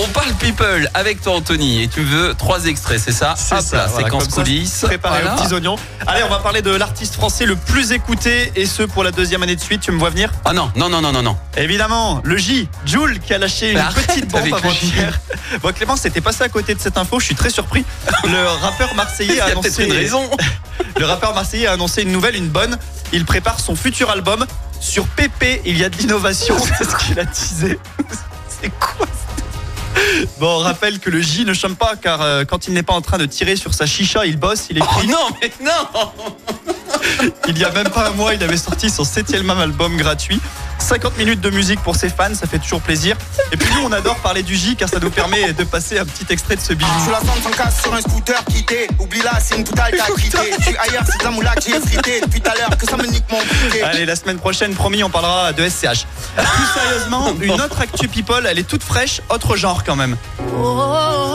On parle people avec toi Anthony et tu veux trois extraits, c'est ça C'est ça, là, voilà, séquence coulisses. Préparé Voilà. aux petits oignons. Allez, on va parler de l'artiste français le plus écouté et ce pour la deuxième année de suite. Tu me vois venir Ah non, non, non, non, non, non. Évidemment, le J, Jules, qui a lâché une petite bombe avant-hier. Bon, Clément, c'était passé à côté de cette info. Je suis très surpris. Le rappeur Il marseillais a annoncé une raison. Le rappeur marseillais a annoncé une nouvelle, une bonne. Il prépare son futur album. Sur PP, il y a de l'innovation. C'est ce qu'il a teasé. Bon, on rappelle que le J ne chôme pas car euh, quand il n'est pas en train de tirer sur sa chicha, il bosse, il Oh écrit. non, mais non Il y a même pas un mois, il avait sorti son septième album gratuit. 50 minutes de musique pour ses fans, ça fait toujours plaisir. Et puis nous, on adore parler du J car ça nous permet de passer un petit extrait de ce bijou. Sous la zone sans casse sur un scooter quitté Oublie là c'est une totale t'as quitté Je suis ailleurs c'est de la moula que j'ai frité Depuis tout à l'heure que ça me nique mon briquet Allez, la semaine prochaine, promis, on parlera de SCH. Plus sérieusement, une autre actu people, elle est toute fraîche, autre genre quand même. Ah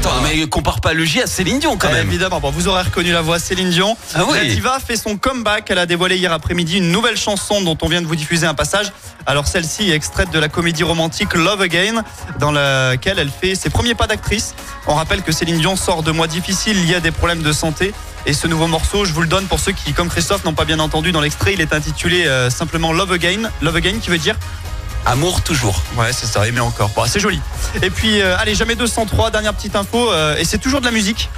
Attends, mais compare pas le J à Céline Dion quand Eh, même. Évidemment, bon, vous aurez reconnu la voix Céline Dion. Ah oui. La diva fait son comeback. Elle a dévoilé hier après-midi une nouvelle chanson dont on vient de vous diffuser un passage. Alors celle-ci est extraite de la comédie romantique Love Again, dans laquelle elle fait ses premiers pas d'actrice. On rappelle que Céline Dion sort de mois difficiles liés à des problèmes de santé. Et ce nouveau morceau, je vous le donne pour ceux qui, comme Christophe, n'ont pas bien entendu dans l'extrait, il est intitulé euh, simplement Love Again. Love Again qui veut dire Amour toujours. Ouais, c'est ça, aimer encore. Bon, c'est joli. Et puis, euh, allez, jamais 203, dernière petite info, euh, et c'est toujours de la musique.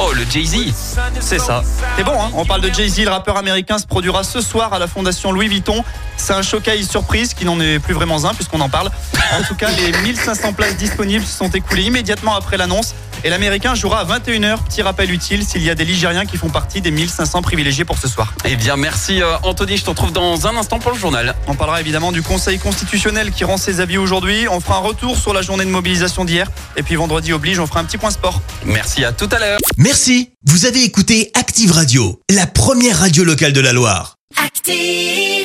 Oh, le Jay-Z. C'est ça. C'est bon, hein On parle de Jay-Z, le rappeur américain se produira ce soir à la fondation Louis Vuitton. C'est un showcase surprise qui n'en est plus vraiment un puisqu'on en parle. En tout cas, les 1500 places disponibles se sont écoulées immédiatement après l'annonce. Et l'américain jouera à 21h. Petit rappel utile s'il y a des Ligériens qui font partie des 1500 privilégiés pour ce soir. Eh bien, merci euh, Anthony. Je te retrouve dans un instant pour le journal. On parlera évidemment du Conseil constitutionnel qui rend ses avis aujourd'hui. On fera un retour sur la journée de mobilisation d'hier. Et puis vendredi oblige, on fera un petit point sport. Merci à tout à l'heure. Merci, vous avez écouté Active Radio, la première radio locale de la Loire. Active.